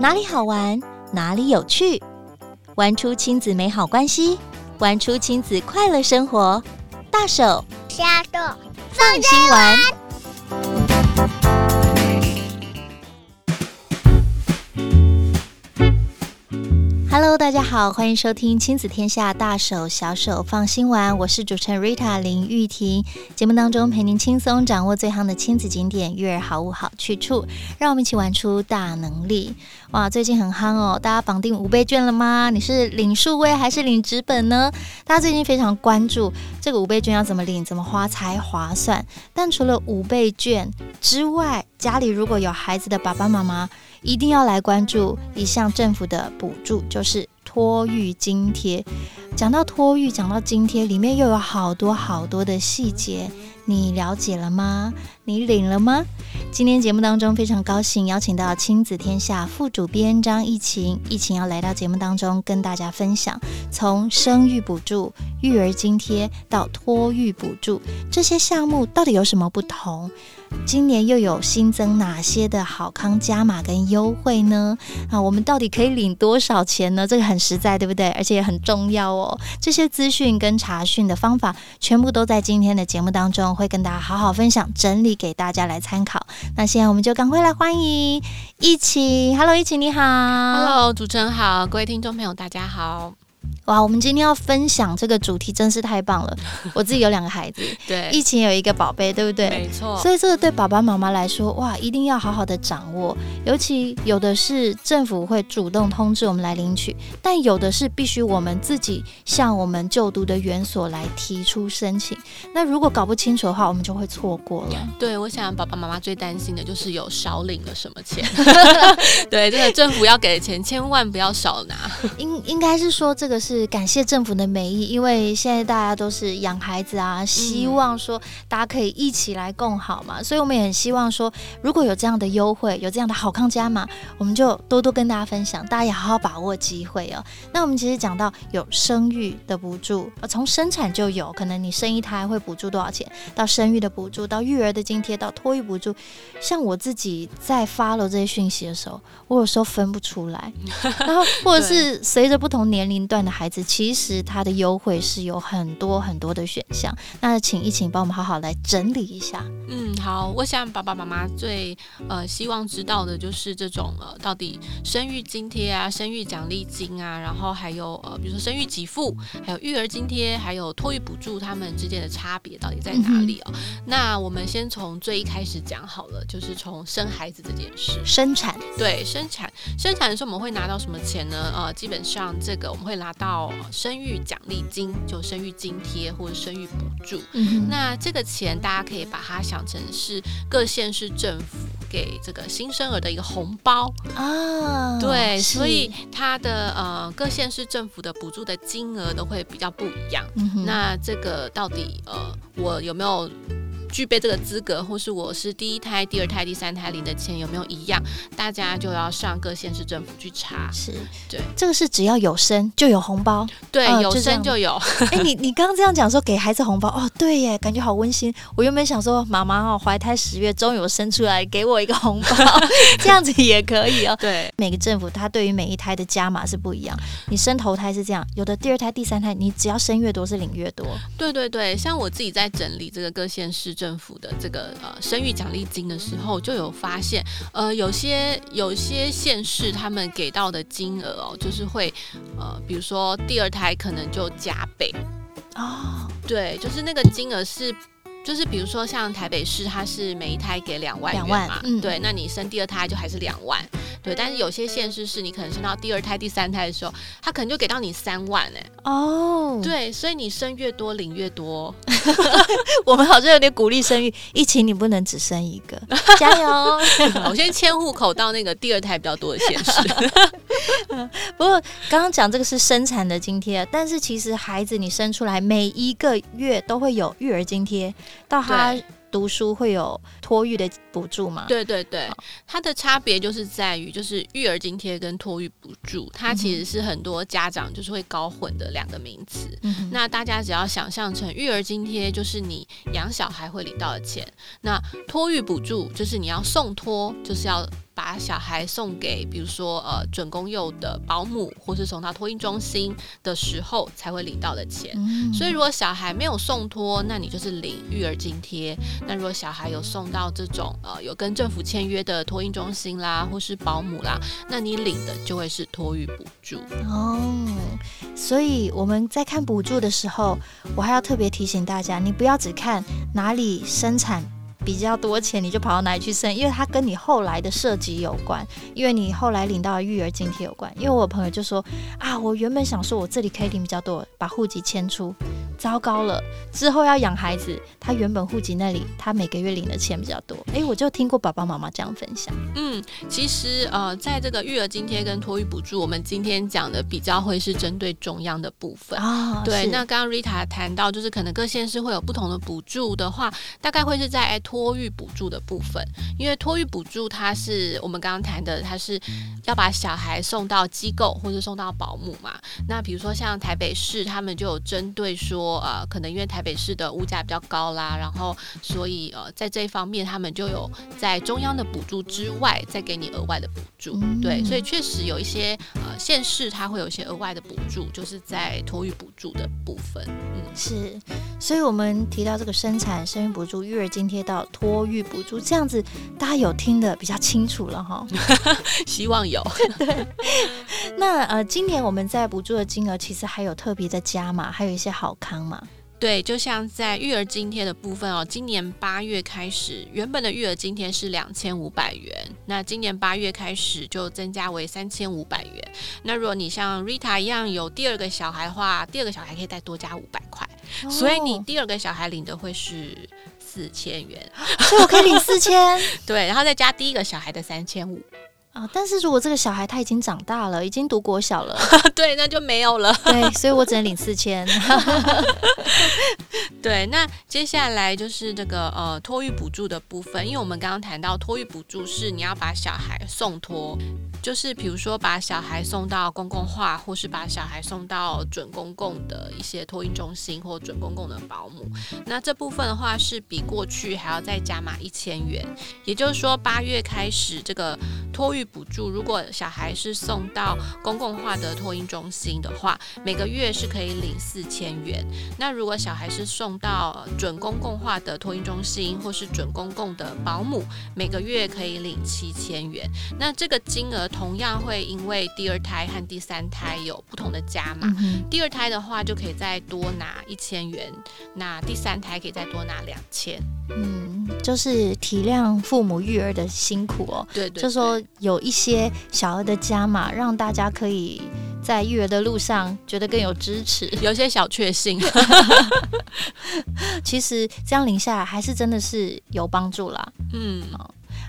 哪里好玩，哪里有趣，玩出亲子美好关系，玩出亲子快乐生活。大手加豆放心玩。大家好，欢迎收听亲子天下大手小手放心玩，我是主持人 Rita 林玉婷。节目当中陪您轻松掌握最夯的亲子景点、育儿好物好去处，让我们一起玩出大能力。哇，最近很夯哦，大家绑定五倍券了吗？你是领数位还是领纸本呢？大家最近非常关注这个五倍券要怎么领、怎么花才划算。但除了五倍券之外，家里如果有孩子的爸爸妈妈，一定要来关注一项政府的补助，就是托育津贴。讲到托育，讲到津贴，里面又有好多好多的细节，你了解了吗？你领了吗？今天节目当中非常高兴邀请到亲子天下副主编张艺勤，艺勤要来到节目当中跟大家分享，从生育补助、育儿津贴到托育补助，这些项目到底有什么不同？今年又有新增哪些的好康加码跟优惠呢？啊，我们到底可以领多少钱呢？这个很实在，对不对？而且也很重要哦。这些资讯跟查询的方法，全部都在今天的节目当中会跟大家好好分享，整理给大家来参考。那现在我们就赶快来欢迎一起，Hello，一起你好，Hello，主持人好，各位听众朋友大家好。哇，我们今天要分享这个主题真是太棒了！我自己有两个孩子，对，疫情有一个宝贝，对不对？没错。所以这个对爸爸妈妈来说，哇，一定要好好的掌握。尤其有的是政府会主动通知我们来领取，但有的是必须我们自己向我们就读的园所来提出申请。那如果搞不清楚的话，我们就会错过了。对，我想爸爸妈妈最担心的就是有少领了什么钱。对，这个政府要给的钱千万不要少拿。应应该是说这个是。感谢政府的美意，因为现在大家都是养孩子啊，希望说大家可以一起来共好嘛，所以我们也很希望说，如果有这样的优惠，有这样的好康加码，我们就多多跟大家分享，大家也好好把握机会哦。那我们其实讲到有生育的补助，从生产就有可能你生一胎会补助多少钱，到生育的补助，到育儿的津贴，到托育补助。像我自己在 follow 这些讯息的时候，我有时候分不出来，然后或者是随着不同年龄段的孩子。其实它的优惠是有很多很多的选项，那请一请帮我们好好来整理一下。嗯，好，我想爸爸妈妈最呃希望知道的就是这种呃到底生育津贴啊、生育奖励金啊，然后还有呃比如说生育给付，还有育儿津贴，还有托育补助，他们之间的差别到底在哪里哦？嗯、那我们先从最一开始讲好了，就是从生孩子这件事，生产对生产生产的时候我们会拿到什么钱呢？呃，基本上这个我们会拿到。生育奖励金就生育津贴或者生育补助，嗯、那这个钱大家可以把它想成是各县市政府给这个新生儿的一个红包啊。对，所以它的呃各县市政府的补助的金额都会比较不一样。嗯、那这个到底呃我有没有？具备这个资格，或是我是第一胎、第二胎、第三胎领的钱有没有一样？大家就要上各县市政府去查。是对，这个是只要有生就有红包，对，呃、有生就有。哎、欸，你你刚刚这样讲说给孩子红包哦，对耶，感觉好温馨。我原本想说妈妈哦，怀胎十月终于有生出来，给我一个红包，这样子也可以哦。对，每个政府它对于每一胎的加码是不一样。你生头胎是这样，有的第二胎、第三胎，你只要生越多是领越多。对对对，像我自己在整理这个各县市。政府的这个呃生育奖励金的时候，就有发现，呃，有些有些县市他们给到的金额哦，就是会呃，比如说第二胎可能就加倍。哦，对，就是那个金额是，就是比如说像台北市，它是每一胎给两万元嘛，嗯，对，那你生第二胎就还是两万。对，但是有些县市是你可能生到第二胎、第三胎的时候，他可能就给到你三万哎、欸。哦，oh. 对，所以你生越多领越多。我们好像有点鼓励生育，疫情你不能只生一个，加油！我先迁户口到那个第二胎比较多的县市。不过刚刚讲这个是生产的津贴，但是其实孩子你生出来每一个月都会有育儿津贴，到他。读书会有托育的补助吗？对对对，它的差别就是在于，就是育儿津贴跟托育补助，它其实是很多家长就是会搞混的两个名词。嗯、那大家只要想象成育儿津贴就是你养小孩会领到的钱，那托育补助就是你要送托，就是要。把小孩送给，比如说呃准公幼的保姆，或是送到托婴中心的时候才会领到的钱。嗯、所以如果小孩没有送托，那你就是领育儿津贴。那如果小孩有送到这种呃有跟政府签约的托婴中心啦，或是保姆啦，那你领的就会是托育补助。哦，所以我们在看补助的时候，我还要特别提醒大家，你不要只看哪里生产。比较多钱，你就跑到哪里去生？因为它跟你后来的涉及有关，因为你后来领到的育儿津贴有关。因为我朋友就说啊，我原本想说我这里可以领比较多，把户籍迁出，糟糕了，之后要养孩子，他原本户籍那里他每个月领的钱比较多。哎，我就听过爸爸妈妈这样分享。嗯，其实呃，在这个育儿津贴跟托育补助，我们今天讲的比较会是针对中央的部分啊。对，那刚刚 Rita 谈到就是可能各县市会有不同的补助的话，大概会是在托育补助的部分，因为托育补助它是我们刚刚谈的，它是要把小孩送到机构或者送到保姆嘛。那比如说像台北市，他们就有针对说，呃，可能因为台北市的物价比较高啦，然后所以呃，在这一方面他们就有在中央的补助之外，再给你额外的补助。对，所以确实有一些呃县市它会有一些额外的补助，就是在托育补助的部分。嗯，是。所以我们提到这个生产生育补助、育儿津贴到托。育补助这样子，大家有听的比较清楚了哈？希望有。对，那呃，今年我们在补助的金额其实还有特别的加码，还有一些好康嘛。对，就像在育儿津贴的部分哦，今年八月开始，原本的育儿津贴是两千五百元，那今年八月开始就增加为三千五百元。那如果你像 Rita 一样有第二个小孩的话，第二个小孩可以再多加五百块，哦，所以你第二个小孩领的会是。四千元，所以我可以领四千，对，然后再加第一个小孩的三千五啊。但是如果这个小孩他已经长大了，已经读国小了，对，那就没有了。对，所以我只能领四千。对，那接下来就是这个呃托育补助的部分，因为我们刚刚谈到托育补助是你要把小孩送托。就是比如说把小孩送到公共化，或是把小孩送到准公共的一些托运中心或准公共的保姆，那这部分的话是比过去还要再加码一千元。也就是说，八月开始这个托育补助，如果小孩是送到公共化的托运中心的话，每个月是可以领四千元。那如果小孩是送到准公共化的托运中心或是准公共的保姆，每个月可以领七千元。那这个金额。同样会因为第二胎和第三胎有不同的加码，嗯，第二胎的话就可以再多拿一千元，那第三胎可以再多拿两千。嗯，就是体谅父母育儿的辛苦哦。对，对对，就说有一些小额的加码，让大家可以在育儿的路上觉得更有支持，有些小确幸。其实这样领下来还是真的是有帮助啦。嗯。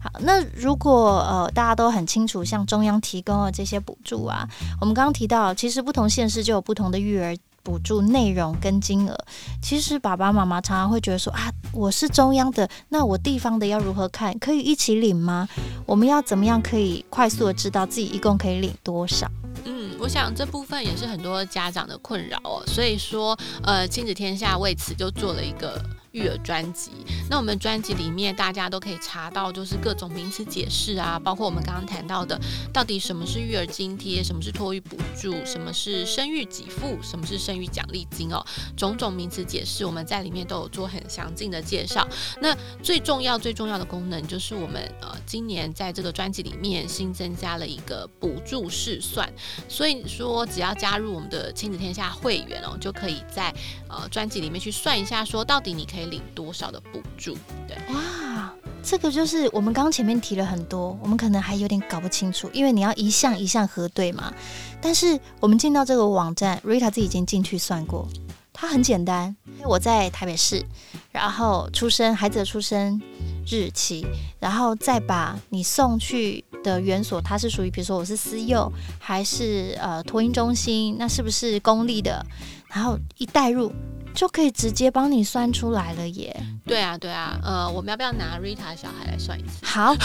好，那如果呃大家都很清楚，像中央提供的这些补助啊，我们刚刚提到，其实不同县市就有不同的育儿补助内容跟金额。其实爸爸妈妈常常会觉得说啊，我是中央的，那我地方的要如何看？可以一起领吗？我们要怎么样可以快速的知道自己一共可以领多少？嗯，我想这部分也是很多家长的困扰哦。所以说，呃，亲子天下为此就做了一个。育儿专辑，那我们专辑里面大家都可以查到，就是各种名词解释啊，包括我们刚刚谈到的，到底什么是育儿津贴，什么是托育补助，什么是生育给付，什么是生育奖励金哦，种种名词解释，我们在里面都有做很详尽的介绍。那最重要最重要的功能就是我们呃今年在这个专辑里面新增加了一个补助试算，所以说只要加入我们的亲子天下会员哦，就可以在呃专辑里面去算一下，说到底你可以。领多少的补助？对，哇，这个就是我们刚刚前面提了很多，我们可能还有点搞不清楚，因为你要一项一项核对嘛。但是我们进到这个网站，Rita 自己已经进去算过，它很简单。我在台北市，然后出生孩子的出生日期，然后再把你送去的园所，它是属于比如说我是私幼还是呃托婴中心，那是不是公立的？然后一带入。就可以直接帮你算出来了耶！对啊，对啊，呃，我们要不要拿 Rita 小孩来算一次？好，好，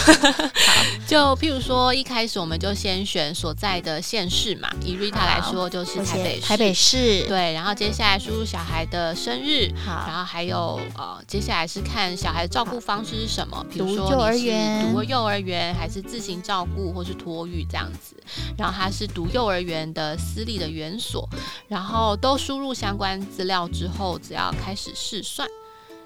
就譬如说一开始我们就先选所在的县市嘛，以 Rita 来说就是台北市，台北市，对，然后接下来输入小孩的生日，好，然后还有呃，接下来是看小孩的照顾方式是什么，比如说幼儿园，读幼儿园还是自行照顾或是托育这样子，然后他是读幼儿园的私立的园所，然后都输输入相关资料之。后只要开始试算。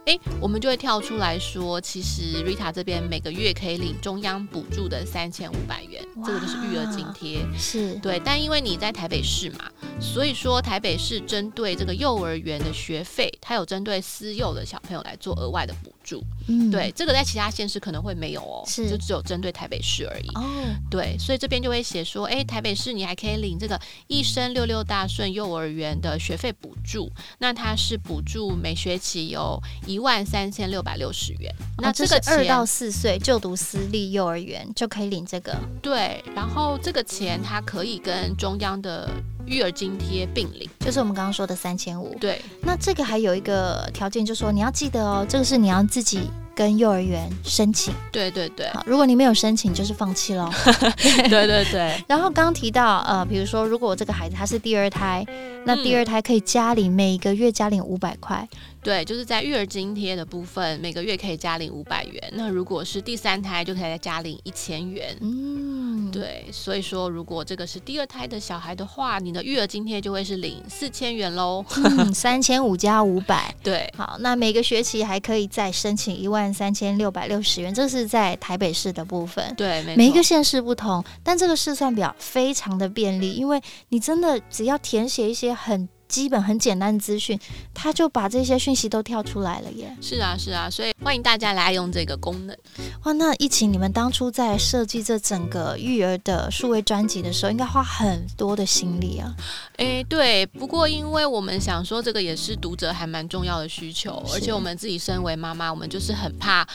诶，我们就会跳出来说，其实 Rita 这边每个月可以领中央补助的三千五百元，这个就是育儿津贴，是对。但因为你在台北市嘛，所以说台北市针对这个幼儿园的学费，它有针对私幼的小朋友来做额外的补助。嗯，对，这个在其他县市可能会没有哦，是就只有针对台北市而已。哦，对，所以这边就会写说，诶，台北市你还可以领这个一生六六大顺幼儿园的学费补助，那它是补助每学期有一。一万三千六百六十元，那这个二到四岁就读私立幼儿园就可以领这个。对，然后这个钱它可以跟中央的育儿津贴并领，就是我们刚刚说的三千五。对，那这个还有一个条件，就是说你要记得哦，这个是你要自己跟幼儿园申请。对对对，好，如果你没有申请，就是放弃喽。对对对。然后刚刚提到呃，比如说如果我这个孩子他是第二胎，那第二胎可以加领每个月加领五百块。对，就是在育儿津贴的部分，每个月可以加领五百元。那如果是第三胎，就可以再加领一千元。嗯，对，所以说如果这个是第二胎的小孩的话，你的育儿津贴就会是领四千元喽。嗯，三千五加五百。对，好，那每个学期还可以再申请一万三千六百六十元，这是在台北市的部分。对，没。每一个县市不同，但这个试算表非常的便利，因为你真的只要填写一些很。基本很简单的资讯，他就把这些讯息都跳出来了耶。是啊，是啊，所以欢迎大家来用这个功能。哇，那疫情你们当初在设计这整个育儿的数位专辑的时候，应该花很多的心力啊。诶，对，不过因为我们想说，这个也是读者还蛮重要的需求，而且我们自己身为妈妈，我们就是很怕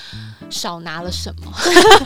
少拿了什么，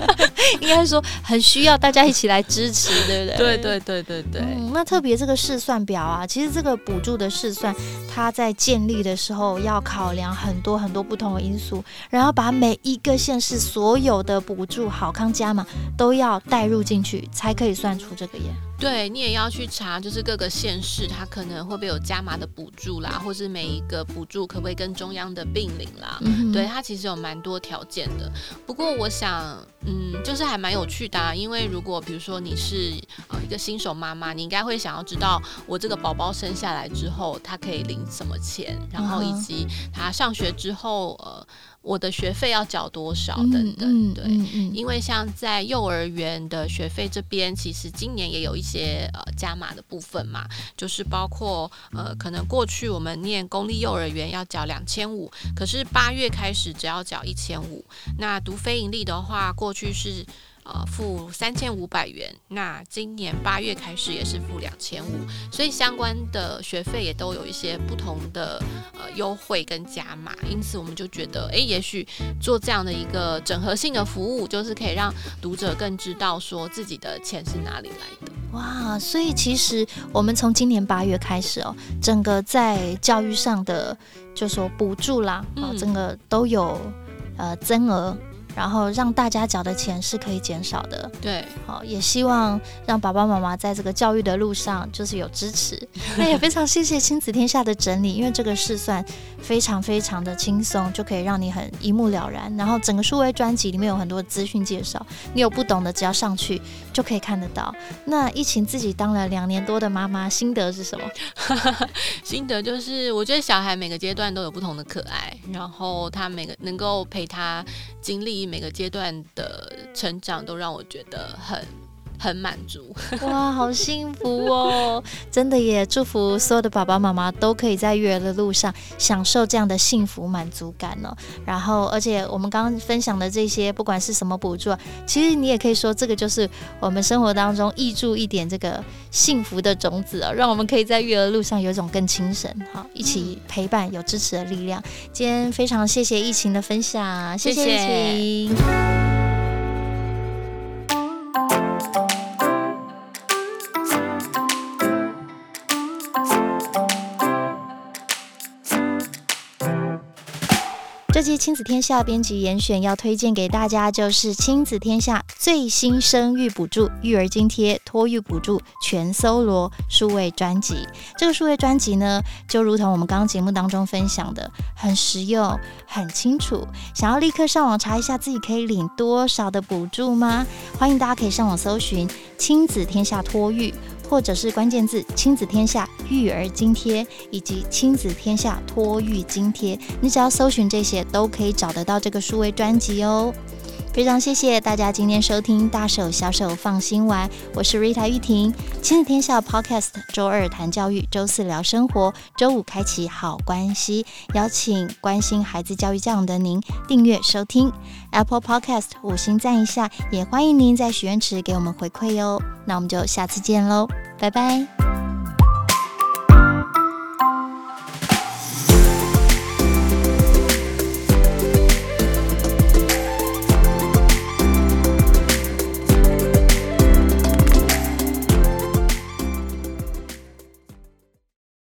应该说很需要大家一起来支持，对不对？对对对对对。嗯，那特别这个试算表啊，其实这个补助。的试算，它在建立的时候要考量很多很多不同的因素，然后把每一个县市所有的补助好康加码都要带入进去，才可以算出这个耶。对，你也要去查，就是各个县市它可能会不会有加码的补助啦，或是每一个补助可不可以跟中央的并领啦？嗯，对，它其实有蛮多条件的。不过我想，嗯，就是还蛮有趣的啊，因为如果比如说你是呃一个新手妈妈，你应该会想要知道我这个宝宝生下来之后，他可以领什么钱，然后以及他上学之后，呃。我的学费要缴多少等等，对，因为像在幼儿园的学费这边，其实今年也有一些呃加码的部分嘛，就是包括呃可能过去我们念公立幼儿园要缴两千五，可是八月开始只要缴一千五，那读非盈利的话，过去是。呃，付三千五百元，那今年八月开始也是付两千五，所以相关的学费也都有一些不同的呃优惠跟加码，因此我们就觉得，哎，也许做这样的一个整合性的服务，就是可以让读者更知道说自己的钱是哪里来的。哇，所以其实我们从今年八月开始哦，整个在教育上的就说补助啦，啊、嗯，整个都有呃增额。然后让大家缴的钱是可以减少的，对，好，也希望让爸爸妈妈在这个教育的路上就是有支持。那也非常谢谢亲子天下的整理，因为这个试算非常非常的轻松，就可以让你很一目了然。然后整个数位专辑里面有很多资讯介绍，你有不懂的只要上去就可以看得到。那疫情自己当了两年多的妈妈，心得是什么？心得就是我觉得小孩每个阶段都有不同的可爱，然后他每个能够陪他经历。每个阶段的成长都让我觉得很。很满足哇，好幸福哦！真的也祝福所有的爸爸妈妈都可以在育儿的路上享受这样的幸福满足感哦。然后，而且我们刚刚分享的这些，不管是什么补助，其实你也可以说，这个就是我们生活当中益注一点这个幸福的种子哦，让我们可以在育儿路上有一种更精神，好，一起陪伴，有支持的力量。今天非常谢谢疫情的分享，谢谢一晴。期亲子天下编辑严选要推荐给大家，就是亲子天下最新生育补助、育儿津贴、托育补助全搜罗数位专辑。这个数位专辑呢，就如同我们刚刚节目当中分享的，很实用、很清楚。想要立刻上网查一下自己可以领多少的补助吗？欢迎大家可以上网搜寻亲子天下托育。或者是关键字“亲子天下育儿津贴”以及“亲子天下托育津贴”，你只要搜寻这些，都可以找得到这个数位专辑哦。非常谢谢大家今天收听《大手小手放心玩》，我是 Rita 玉婷，亲子天下 Podcast，周二谈教育，周四聊生活，周五开启好关系，邀请关心孩子教育教养的您订阅收听 Apple Podcast，五星赞一下，也欢迎您在许愿池给我们回馈哟。那我们就下次见喽，拜拜。